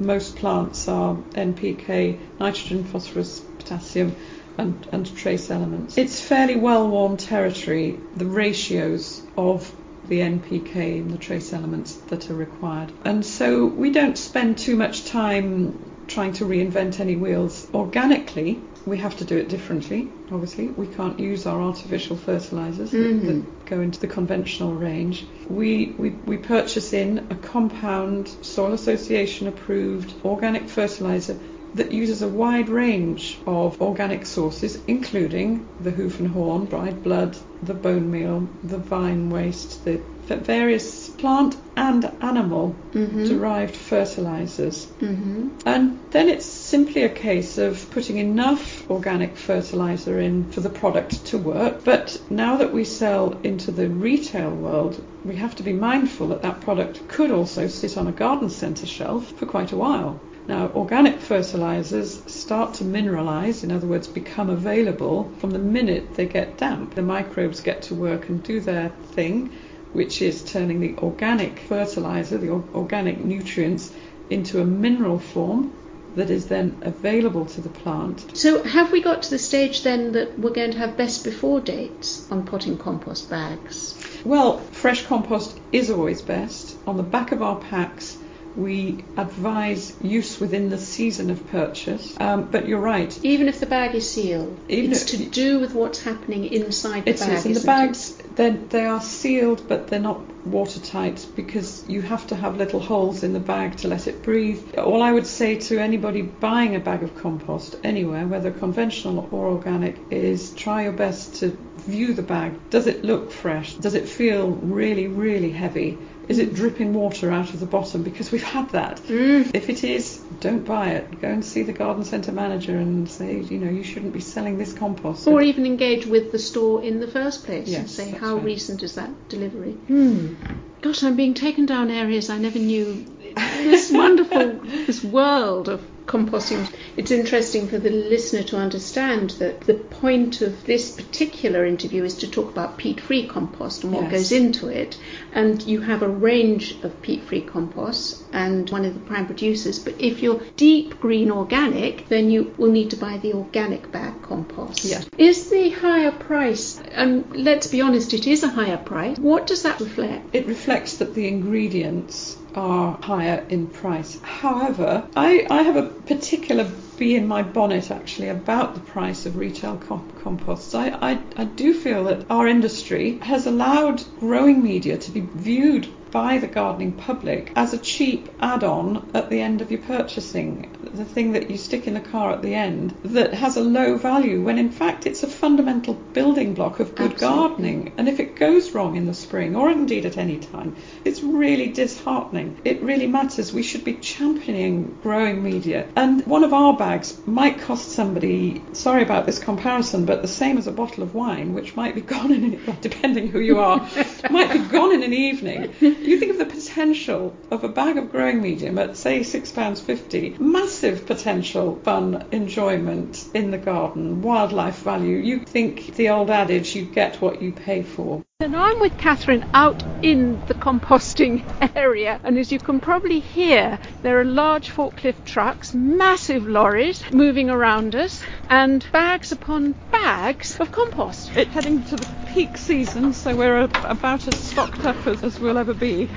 Speaker 3: most plants are NPK, nitrogen, phosphorus, potassium, and, and trace elements. It's fairly well-worn territory, the ratios of the NPK and the trace elements that are required. And so we don't spend too much time trying to reinvent any wheels organically. We have to do it differently, obviously. We can't use our artificial fertilizers that, mm-hmm. that go into the conventional range. We, we, we purchase in a compound, Soil Association approved organic fertilizer that uses a wide range of organic sources, including the hoof and horn, dried blood, the bone meal, the vine waste, the various plant and animal derived fertilizers.
Speaker 1: Mm-hmm.
Speaker 3: And then it's simply a case of putting enough organic fertilizer in for the product to work. But now that we sell into the retail world, we have to be mindful that that product could also sit on a garden centre shelf for quite a while. Now, organic fertilizers start to mineralize, in other words, become available from the minute they get damp. The microbes get to work and do their thing, which is turning the organic fertilizer, the organic nutrients, into a mineral form that is then available to the plant.
Speaker 1: So, have we got to the stage then that we're going to have best before dates on potting compost bags?
Speaker 3: Well, fresh compost is always best. On the back of our packs, we advise use within the season of purchase. Um, but you're right,
Speaker 1: Even if the bag is sealed,
Speaker 3: Even
Speaker 1: it's to do with what's happening inside the
Speaker 3: It
Speaker 1: bag.
Speaker 3: is, and the bags they are sealed, but they're not watertight because you have to have little holes in the bag to let it breathe. All I would say to anybody buying a bag of compost anywhere, whether conventional or organic, is try your best to view the bag. Does it look fresh? Does it feel really, really heavy? Is it dripping water out of the bottom? Because we've had that.
Speaker 1: Mm.
Speaker 3: If it is, don't buy it. Go and see the garden centre manager and say, you know, you shouldn't be selling this compost.
Speaker 1: Or even engage with the store in the first place and say, how
Speaker 3: right.
Speaker 1: recent is that delivery? Hmm. Gosh, I'm being taken down areas I never knew. This wonderful, this world of composting. It's interesting for the listener to understand that the point of this particular interview is to talk about peat-free compost and what
Speaker 3: Yes.
Speaker 1: goes into it. And you have a range of peat-free composts and one of the prime producers. But if you're deep green organic, then you will need to buy the organic bag compost.
Speaker 3: Yes.
Speaker 1: Is the higher price, and let's be honest, it is a higher price. What does that reflect?
Speaker 3: It reflects that the ingredients are higher in price. However, I, I have a particular bee in my bonnet actually about the price of retail comp- composts. I, I, I do feel that our industry has allowed growing media to be viewed by the gardening public as a cheap add on at the end of your purchasing, the thing that you stick in the car at the end that has a low value, when in fact it's a fundamental building block of good
Speaker 1: Absolutely.
Speaker 3: gardening. And if it goes wrong in the spring, or indeed at any time, it's really disheartening. It really matters. We should be championing growing media. And one of our bags might cost somebody, sorry about this comparison, but the same as a bottle of wine, which might be gone in, depending who you are, might be gone in an evening. You think of the potential of a bag of growing medium at, say, £6.50. Massive potential, fun, enjoyment in the garden, wildlife value. You think the old adage, you get what you pay for.
Speaker 1: And I'm with Catherine out in the composting area, and as you can probably hear, there are large forklift trucks, massive lorries moving around us, and bags upon bags of compost.
Speaker 3: It's heading to the peak season, so we're about as stocked up as, as we'll ever be.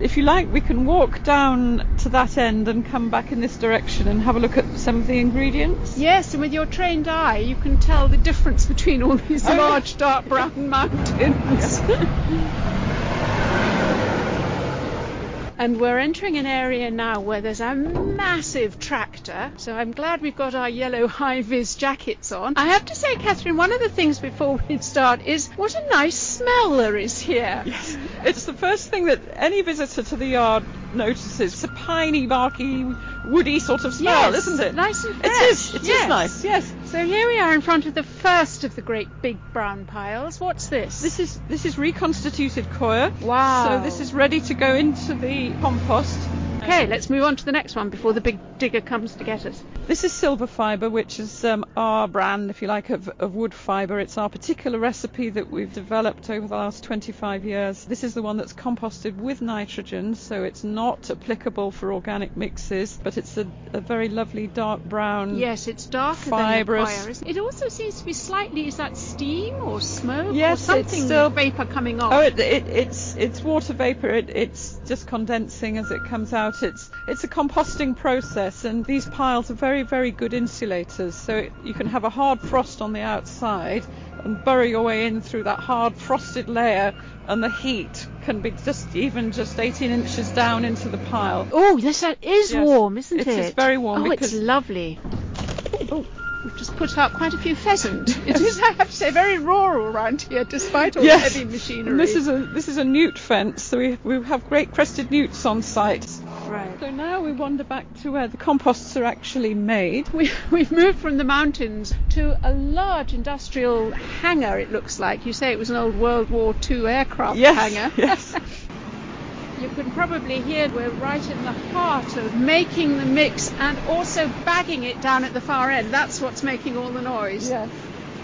Speaker 3: If you like, we can walk down to that end and come back in this direction and have a look at some of the ingredients.
Speaker 1: Yes, and with your trained eye, you can tell the difference between all these oh, large dark brown mountains. and we're entering an area now where there's a massive tractor. So I'm glad we've got our yellow high vis jackets on. I have to say, Catherine, one of the things before we start is what a nice smell there is here.
Speaker 3: Yes, it's the first thing that any visitor to the yard notices. It's a piney, barky, woody sort of smell,
Speaker 1: Yes,
Speaker 3: isn't it?
Speaker 1: nice and
Speaker 3: It is.
Speaker 1: fresh,
Speaker 3: It is
Speaker 1: yes.
Speaker 3: nice. Yes.
Speaker 1: So here we are in front of the first of the great big brown piles. What's this?
Speaker 3: This is this is reconstituted coir.
Speaker 1: Wow.
Speaker 3: So this is ready to go into the compost.
Speaker 1: Okay, let's move on to the next one before the big digger comes to get us.
Speaker 3: This is silver fibre, which is um, our brand, if you like, of, of wood fibre. It's our particular recipe that we've developed over the last 25 years. This is the one that's composted with nitrogen, so it's not applicable for organic mixes, but it's a, a very lovely dark brown.
Speaker 1: Yes, it's darker
Speaker 3: Fibrous.
Speaker 1: than the coir, isn't it? It also seems to be slightly, is that steam or smoke
Speaker 3: Yes,
Speaker 1: or
Speaker 3: it's
Speaker 1: something
Speaker 3: still-
Speaker 1: vapour coming off?
Speaker 3: Oh, it, it, it's it's water vapor. It, it's just condensing as it comes out. It's it's a composting process, and these piles are very very good insulators. So it, you can have a hard frost on the outside and burrow your way in through that hard frosted layer, and the heat can be just even just 18 inches down into the pile.
Speaker 1: Oh, yes, uh, is
Speaker 3: Yes,
Speaker 1: warm, isn't
Speaker 3: it
Speaker 1: it?
Speaker 3: is very warm
Speaker 1: Oh, it's lovely. Oh, we've just put out quite a few pheasant. It is, I have to say, very rural around here, despite all
Speaker 3: Yes.
Speaker 1: the heavy machinery.
Speaker 3: And this is a this is a newt fence, so we we have great crested newts on site.
Speaker 1: Right.
Speaker 3: So now we wander back to where the composts are actually made.
Speaker 1: We, we've moved from the mountains to a large industrial hangar, it looks like. You say it was an old World War II aircraft
Speaker 3: Yes,
Speaker 1: hangar.
Speaker 3: yes.
Speaker 1: You can probably hear we're right in the heart of making the mix and also bagging it down at the far end. That's what's making all the noise.
Speaker 3: Yes.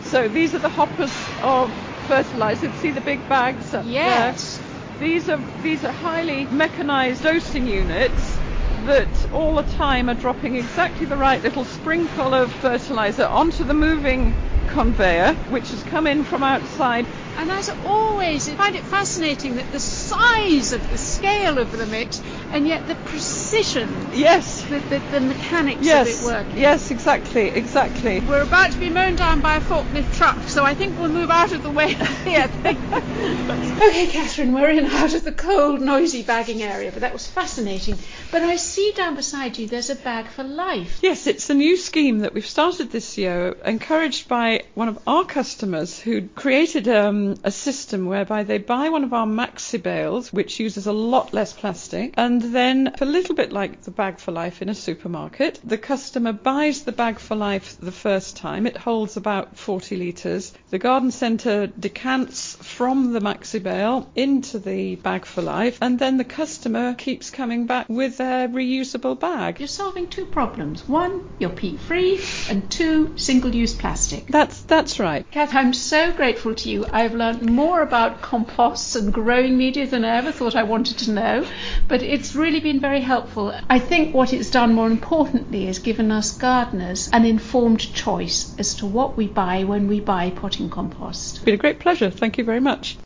Speaker 3: So these are the hoppers of fertilizer. See the big bags up
Speaker 1: Yes.
Speaker 3: there? These are these are highly mechanized dosing units that all the time are dropping exactly the right little sprinkle of fertilizer onto the moving conveyor, which has come in from outside.
Speaker 1: And as always, I find it fascinating that the size of the scale of the mix and yet the precision,
Speaker 3: Yes.
Speaker 1: the, the, the mechanics
Speaker 3: Yes.
Speaker 1: of it working.
Speaker 3: Yes, exactly, exactly.
Speaker 1: We're about to be mown down by a forklift truck, so I think we'll move out of the way here. okay, Catherine, we're in out of the cold, noisy bagging area, but that was fascinating. But I see down beside you there's a bag for life.
Speaker 3: Yes, it's a new scheme that we've started this year, encouraged by one of our customers who created um, Um, a system whereby they buy one of our maxi bales, which uses a lot less plastic, and then a little bit like the bag for life in a supermarket, the customer buys the bag for life the first time. It holds about 40 litres. The garden centre decants from the maxi bale into the bag for life, and then the customer keeps coming back with their reusable bag.
Speaker 1: You're solving two problems. One, you're peat free, and two, single use plastic.
Speaker 3: That's that's right.
Speaker 1: Kath, I'm so grateful to you. I've learned more about composts and growing media than I ever thought I wanted to know, but it's really been very helpful. I think what it's done more importantly is given us gardeners an informed choice as to what we buy when we buy potting compost.
Speaker 3: It's been a great pleasure. Thank you very much.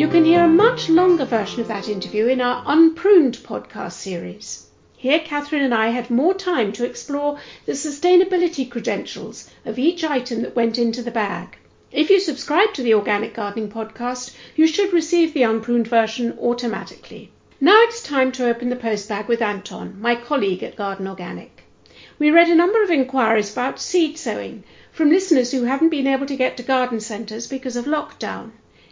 Speaker 1: You can hear a much longer version of that interview in our Unpruned podcast series. Here, Catherine and I had more time to explore the sustainability credentials of each item that went into the bag. If you subscribe to the Organic Gardening podcast, you should receive the unpruned version automatically. Now it's time to open the post bag with Anton, my colleague at Garden Organic. We read a number of inquiries about seed sowing from listeners who haven't been able to get to garden centres because of lockdown.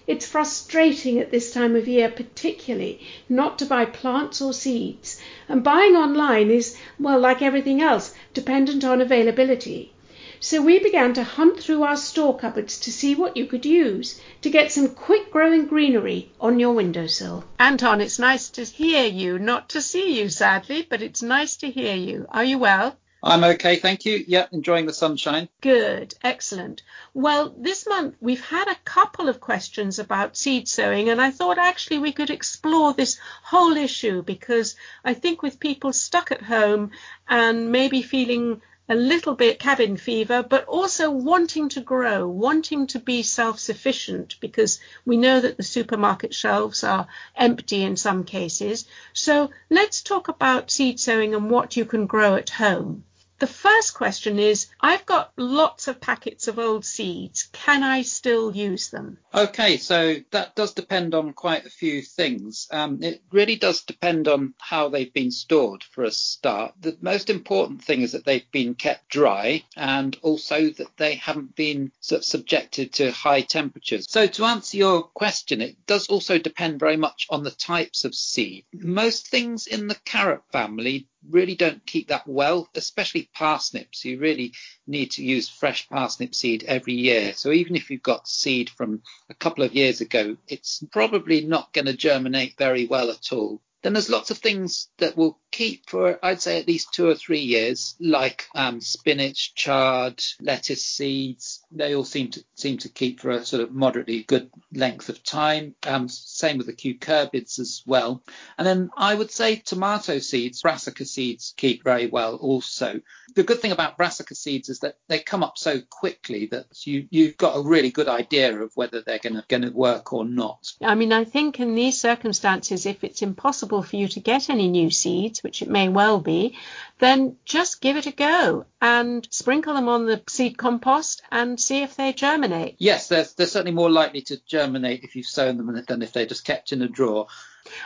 Speaker 1: It's frustrating at this time of year, particularly, not to buy plants or seeds. And buying online is, well, like everything else, dependent on availability. So we began to hunt through our store cupboards to see what you could use to get some quick growing greenery on your windowsill. Anton, it's nice to hear you, not to see you sadly, but it's nice to hear you. Are you well?
Speaker 4: I'm okay, thank you. Yeah, enjoying the sunshine.
Speaker 1: Good, excellent. Well, this month we've had a couple of questions about seed sowing, and I thought actually we could explore this whole issue because I think with people stuck at home and maybe feeling a little bit cabin fever, but also wanting to grow, wanting to be self sufficient because we know that the supermarket shelves are empty in some cases. So let's talk about seed sowing and what you can grow at home. The first question is I've got lots of packets of old seeds. Can I still use them?
Speaker 4: Okay, so that does depend on quite a few things. Um, it really does depend on how they've been stored for a start. The most important thing is that they've been kept dry and also that they haven't been sort of subjected to high temperatures. So to answer your question, it does also depend very much on the types of seed. Most things in the carrot family really don't keep that well, especially parsnips. You really need to use fresh parsnip seed every year. So even if you've got seed from a couple of years ago, it's probably not going to germinate very well at all. Then there's lots of things that will keep for, I'd say, at least two or three years, like um, spinach, chard, lettuce seeds. They all seem to seem to keep for a sort of moderately good length of time. Um, same with the cucurbits as well. And then I would say tomato seeds, brassica seeds, keep very well also. The good thing about brassica seeds is that they come up so quickly that you you've got a really good idea of whether they're going to going to work or not.
Speaker 1: I mean, I think in these circumstances, if it's impossible for you to get any new seeds, which it may well be, then just give it a go and sprinkle them on the seed compost and see if they germinate.
Speaker 4: Yes, they're, they're certainly more likely to germinate if you've sown them than if they're just kept in a drawer.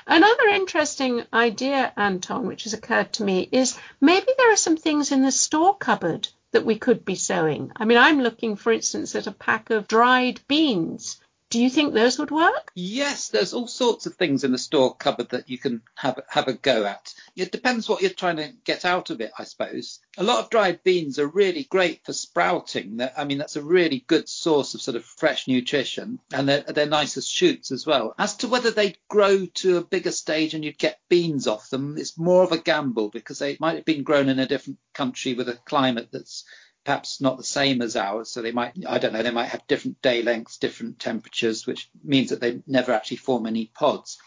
Speaker 1: Another interesting idea, Anton, which has occurred to me, is maybe there are some things in the store cupboard that we could be sowing. I mean, I'm looking, for instance, at a pack of dried beans do you think those would work?
Speaker 4: Yes, there's all sorts of things in the store cupboard that you can have have a go at. It depends what you're trying to get out of it, I suppose. A lot of dried beans are really great for sprouting. I mean, that's a really good source of sort of fresh nutrition, and they're, they're nice as shoots as well. As to whether they'd grow to a bigger stage and you'd get beans off them, it's more of a gamble because they might have been grown in a different country with a climate that's perhaps not the same as ours. So they might, I don't know, they might have different day lengths, different temperatures, which means that they never actually form any pods.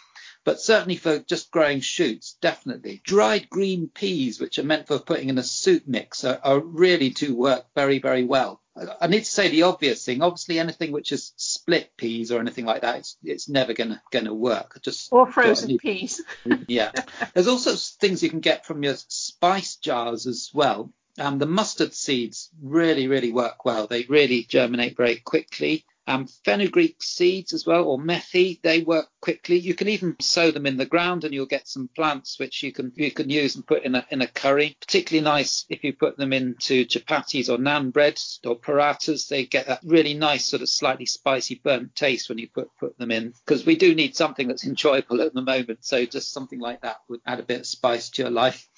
Speaker 4: But certainly for just growing shoots, definitely. Dried green peas, which are meant for putting in a soup mix, are, are really do work very, very well. I need to say the obvious thing. Obviously, anything which is split peas or anything like that, it's, it's never gonna gonna work. Just
Speaker 1: or frozen peas.
Speaker 4: yeah. There's also things you can get from your spice jars as well. Um, the mustard seeds really, really work well. They really germinate very quickly. Um, fenugreek seeds as well, or methi, they work quickly. You can even sow them in the ground, and you'll get some plants which you can you can use and put in a in a curry. Particularly nice if you put them into chapatis or naan bread or paratas. They get that really nice sort of slightly spicy burnt taste when you put put them in. Because we do need something that's enjoyable at the moment, so just something like that would add a bit of spice to your life.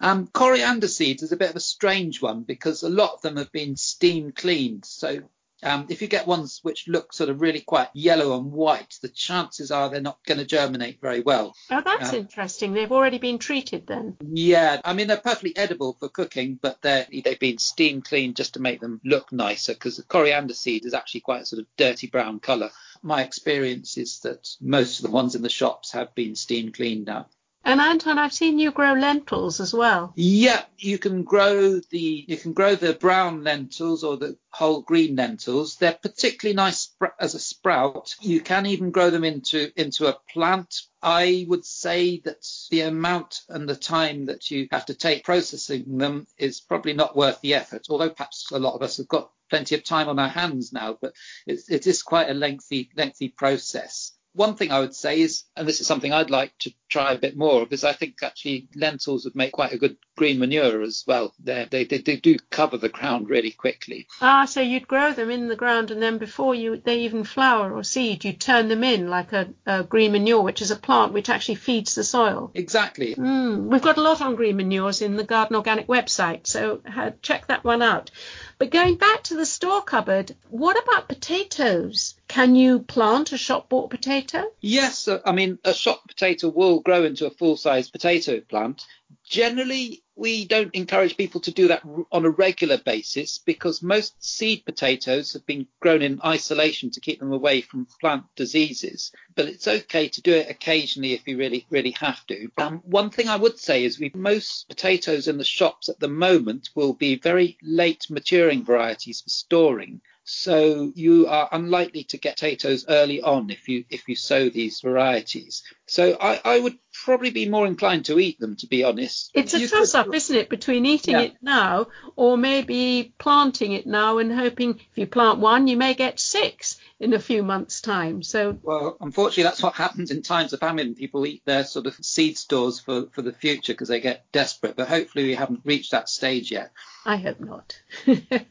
Speaker 4: Um, coriander seeds is a bit of a strange one because a lot of them have been steam cleaned. So um, if you get ones which look sort of really quite yellow and white, the chances are they're not going to germinate very well.
Speaker 1: Oh, that's uh, interesting. They've already been treated then.
Speaker 4: Yeah, I mean they're perfectly edible for cooking, but they're they've been steam cleaned just to make them look nicer because the coriander seed is actually quite a sort of dirty brown colour. My experience is that most of the ones in the shops have been steam cleaned now.
Speaker 1: And Anton, I've seen you grow lentils as well.
Speaker 4: Yeah, you can grow the you can grow the brown lentils or the whole green lentils. They're particularly nice as a sprout. You can even grow them into into a plant. I would say that the amount and the time that you have to take processing them is probably not worth the effort. Although perhaps a lot of us have got plenty of time on our hands now, but it, it is quite a lengthy lengthy process one thing I would say is, and this is something I'd like to try a bit more of, is I think actually lentils would make quite a good green manure as well. They, they, they, do cover the ground really quickly.
Speaker 1: Ah, so you'd grow them in the ground and then before you they even flower or seed, you turn them in like a, a, green manure, which is a plant which actually feeds the soil.
Speaker 4: Exactly.
Speaker 1: Mm, we've got a lot on green manures in the Garden Organic website, so check that one out. But going back to the store cupboard, what about potatoes? Can you plant a shop bought potato?
Speaker 4: Yes, uh, I mean, a shop potato will grow into a full size potato plant. Generally, we don't encourage people to do that on a regular basis because most seed potatoes have been grown in isolation to keep them away from plant diseases. But it's okay to do it occasionally if you really, really have to. Um, one thing I would say is we most potatoes in the shops at the moment will be very late maturing varieties for storing. So you are unlikely to get potatoes early on if you if you sow these varieties. So I, I would probably be more inclined to eat them, to be honest.
Speaker 1: It's a toss up, isn't it, between eating
Speaker 4: Yeah.
Speaker 1: it now or maybe planting it now and hoping if you plant one, you may get six in a few months' time. So
Speaker 4: Well, unfortunately, that's what happens in times of famine. People eat their sort of seed stores for, for the future because they get desperate. But hopefully, we haven't reached that stage yet.
Speaker 1: I hope not. but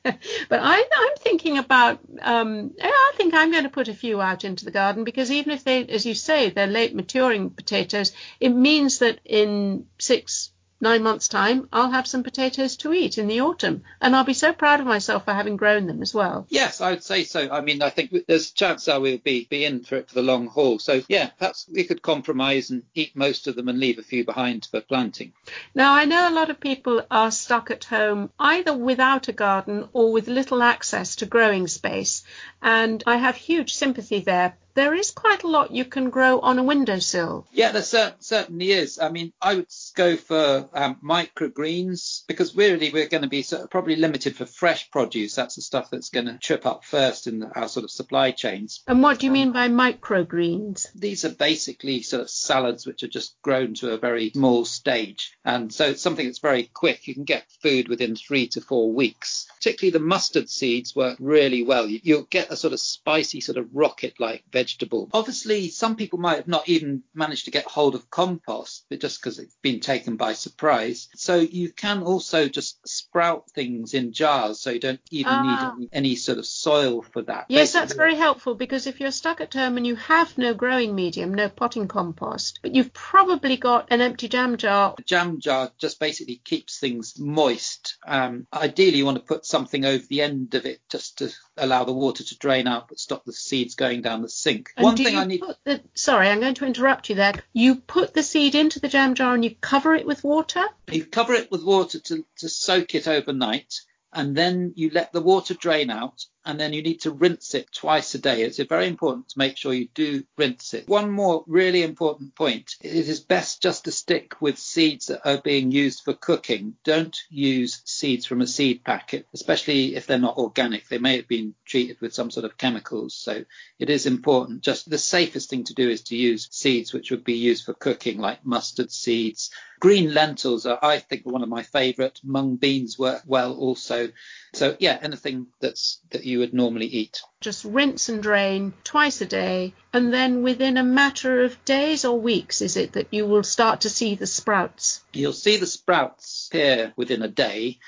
Speaker 1: I, I'm thinking about, um, I think I'm going to put a few out into the garden because even if they, as you say, they're late maturing potatoes, it means that in six, nine months' time, I'll have some potatoes to eat in the autumn. And I'll be so proud of myself for having grown them as well.
Speaker 4: Yes, I would say so. I mean, I think there's a chance that we'll be, be in for it for the long haul. So, yeah, perhaps we could compromise and eat most of them and leave a few behind for planting.
Speaker 1: Now, I know a lot of people are stuck at home either without a garden or with little access to growing space, and I have huge sympathy there. There is quite a lot you can grow on a windowsill.
Speaker 4: Yeah, there cer- certainly is. I mean, I would go for um, microgreens because really we're going to be sort of probably limited for fresh produce. That's the stuff that's going to trip up first in the, our sort of supply chains.
Speaker 1: And what do you mean by microgreens?
Speaker 4: These are basically sort of salads which are just grown to a very small stage. And so it's something that's very quick. You can get food within three to four weeks. Particularly the mustard seeds work really well. You, you'll get a sort of spicy, sort of rocket like vegetable. Obviously, some people might have not even managed to get hold of compost, but just because it's been taken by surprise. So you can also just sprout things in jars. So you don't even
Speaker 1: Ah.
Speaker 4: need any, any sort of soil for that.
Speaker 1: Yes, that's very helpful because if you're stuck at home and you have no growing medium, no potting compost, but you've probably got an empty jam jar.
Speaker 4: The jam jar just basically keeps things moist. Um, ideally, you want to put something over the end of it just to allow the water to drain out but stop the seeds going down the sink.
Speaker 1: And
Speaker 4: One thing
Speaker 1: you
Speaker 4: I need.
Speaker 1: the, sorry, I'm going to interrupt you there. You put the seed into the jam jar and you cover it with water.
Speaker 4: You cover it with water to, to soak it overnight, and then you let the water drain out, and then you need to rinse it twice a day. It's very important to make sure you do rinse it. One more really important point it is best just to stick with seeds that are being used for cooking. Don't use seeds from a seed packet, especially if they're not organic. They may have been treated with some sort of chemicals. So it is important. Just the safest thing to do is to use seeds which would be used for cooking, like mustard seeds. Green lentils are, I think, one of my favourite. Mung beans work well also. So yeah, anything that's that you would normally eat.
Speaker 1: Just rinse and drain twice a day, and then within a matter of days or weeks, is it that you will start to see the sprouts?
Speaker 4: You'll see the sprouts appear within a day,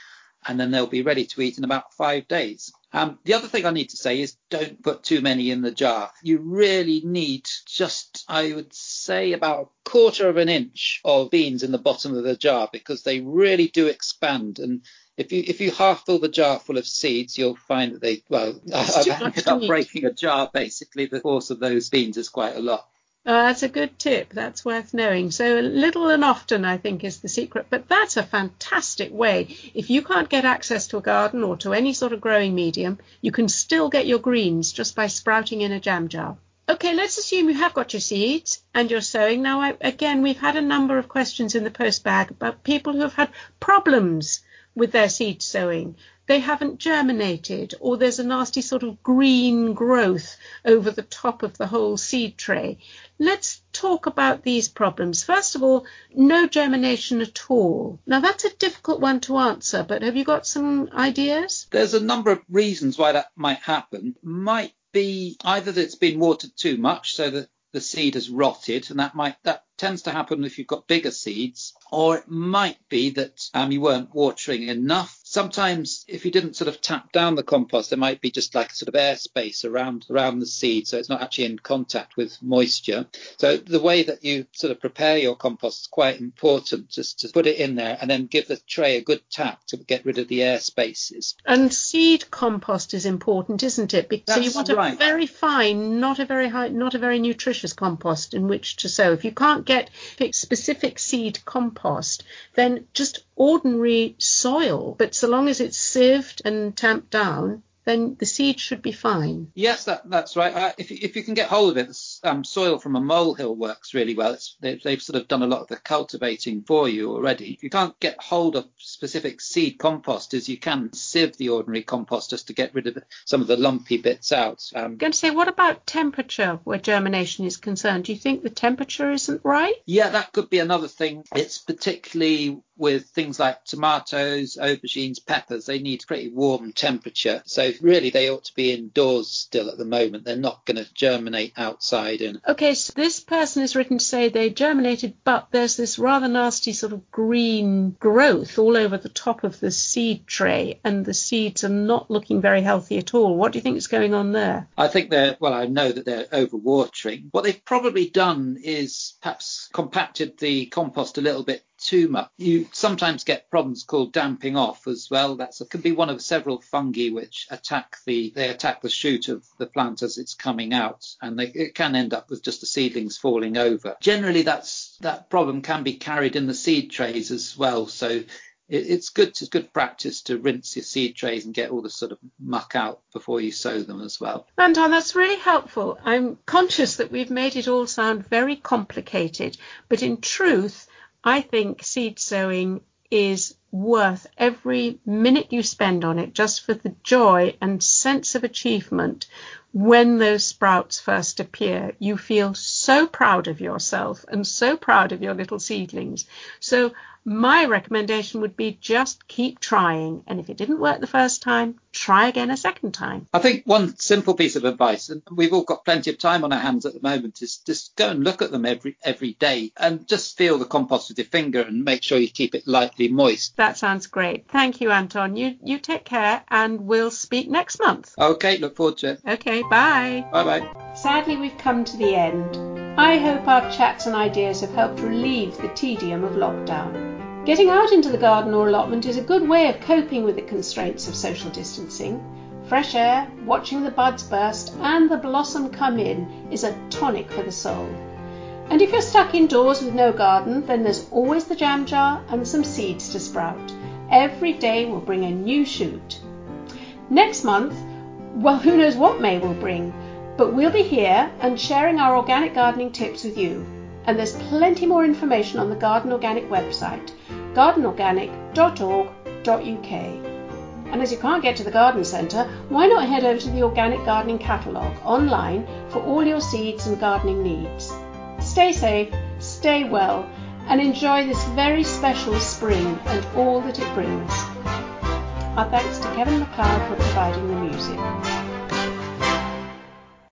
Speaker 4: and then they'll be ready to eat in about five days. Um, the other thing I need to say is don't put too many in the jar. You really need just, I would say, about a quarter of an inch of beans in the bottom of the jar because they really do expand. And if you if you half fill the jar full of seeds, you'll find that they well, I've ended up breaking a jar basically. The force of those beans is quite a lot.
Speaker 1: Uh, that's a good tip. That's worth knowing. So little and often, I think, is the secret. But that's a fantastic way. If you can't get access to a garden or to any sort of growing medium, you can still get your greens just by sprouting in a jam jar. Okay, let's assume you have got your seeds and you're sowing. Now, I, again, we've had a number of questions in the post bag about people who have had problems with their seed sowing. They haven't germinated, or there's a nasty sort of green growth over the top of the whole seed tray. Let's talk about these problems. First of all, no germination at all. Now, that's a difficult one to answer, but have you got some ideas?
Speaker 4: There's a number of reasons why that might happen. Might be either that it's been watered too much, so that the seed has rotted, and that might that tends to happen if you've got bigger seeds, or it might be that um, you weren't watering enough. Sometimes, if you didn't sort of tap down the compost, there might be just like a sort of airspace around around the seed, so it's not actually in contact with moisture. So the way that you sort of prepare your compost is quite important, just to put it in there and then give the tray a good tap to get rid of the air spaces.
Speaker 1: And seed compost is important, isn't it? Because so you
Speaker 4: That's
Speaker 1: want a
Speaker 4: right.
Speaker 1: very fine, not a very high, not a very nutritious compost in which to sow. If you can't get specific seed compost, then just ordinary soil. But so long as it's sieved and tamped down, then the seed should be fine.
Speaker 4: Yes, that, that's right. Uh, if, if you can get hold of it, um, soil from a molehill works really well. They, they've sort of done a lot of the cultivating for you already. You can't get hold of specific seed composters. You can sieve the ordinary compost just to get rid of some of the lumpy bits out.
Speaker 1: Um, I'm going to say, what about temperature where germination is concerned? Do you think the temperature isn't right?
Speaker 4: Yeah, that could be another thing. It's particularly with things like tomatoes, aubergines, peppers, they need pretty warm temperature. So really they ought to be indoors still at the moment. They're not going to germinate outside. And
Speaker 1: Okay, so this person is written to say they germinated, but there's this rather nasty sort of green growth all over the top of the seed tray and the seeds are not looking very healthy at all. What do you think is going on there?
Speaker 4: I think they're, well, I know that they're overwatering. What they've probably done is perhaps compacted the compost a little bit too much. You sometimes get problems called damping off as well. That can be one of several fungi which attack the they attack the shoot of the plant as it's coming out, and they, it can end up with just the seedlings falling over. Generally, that's that problem can be carried in the seed trays as well. So it's good it's good practice to rinse your seed trays and get all the sort of muck out before you sow them as well.
Speaker 1: Anton, that's really helpful. I'm conscious that we've made it all sound very complicated, but in truth, I think seed sowing is worth every minute you spend on it just for the joy and sense of achievement when those sprouts first appear. You feel so proud of yourself and so proud of your little seedlings. So my recommendation would be just keep trying. And if it didn't work the first time, try again a second time.
Speaker 4: I think one simple piece of advice, and we've all got plenty of time on our hands at the moment, is just go and look at them every every day and just feel the compost with your finger and make sure you keep it lightly moist.
Speaker 1: That sounds great. Thank you, Anton. You you take care and we'll speak next month.
Speaker 4: Okay, look forward to it.
Speaker 1: Okay, bye.
Speaker 4: Bye bye.
Speaker 1: Sadly, we've come to the end. I hope our chats and ideas have helped relieve the tedium of lockdown. Getting out into the garden or allotment is a good way of coping with the constraints of social distancing. Fresh air, watching the buds burst, and the blossom come in is a tonic for the soul. And if you're stuck indoors with no garden, then there's always the jam jar and some seeds to sprout. Every day will bring a new shoot. Next month, well, who knows what May will bring, but we'll be here and sharing our organic gardening tips with you. And there's plenty more information on the Garden Organic website gardenorganic.org.uk. And as you can't get to the garden centre, why not head over to the Organic Gardening Catalogue online for all your seeds and gardening needs. Stay safe, stay well, and enjoy this very special spring and all that it brings. Our thanks to Kevin MacLeod for providing the music.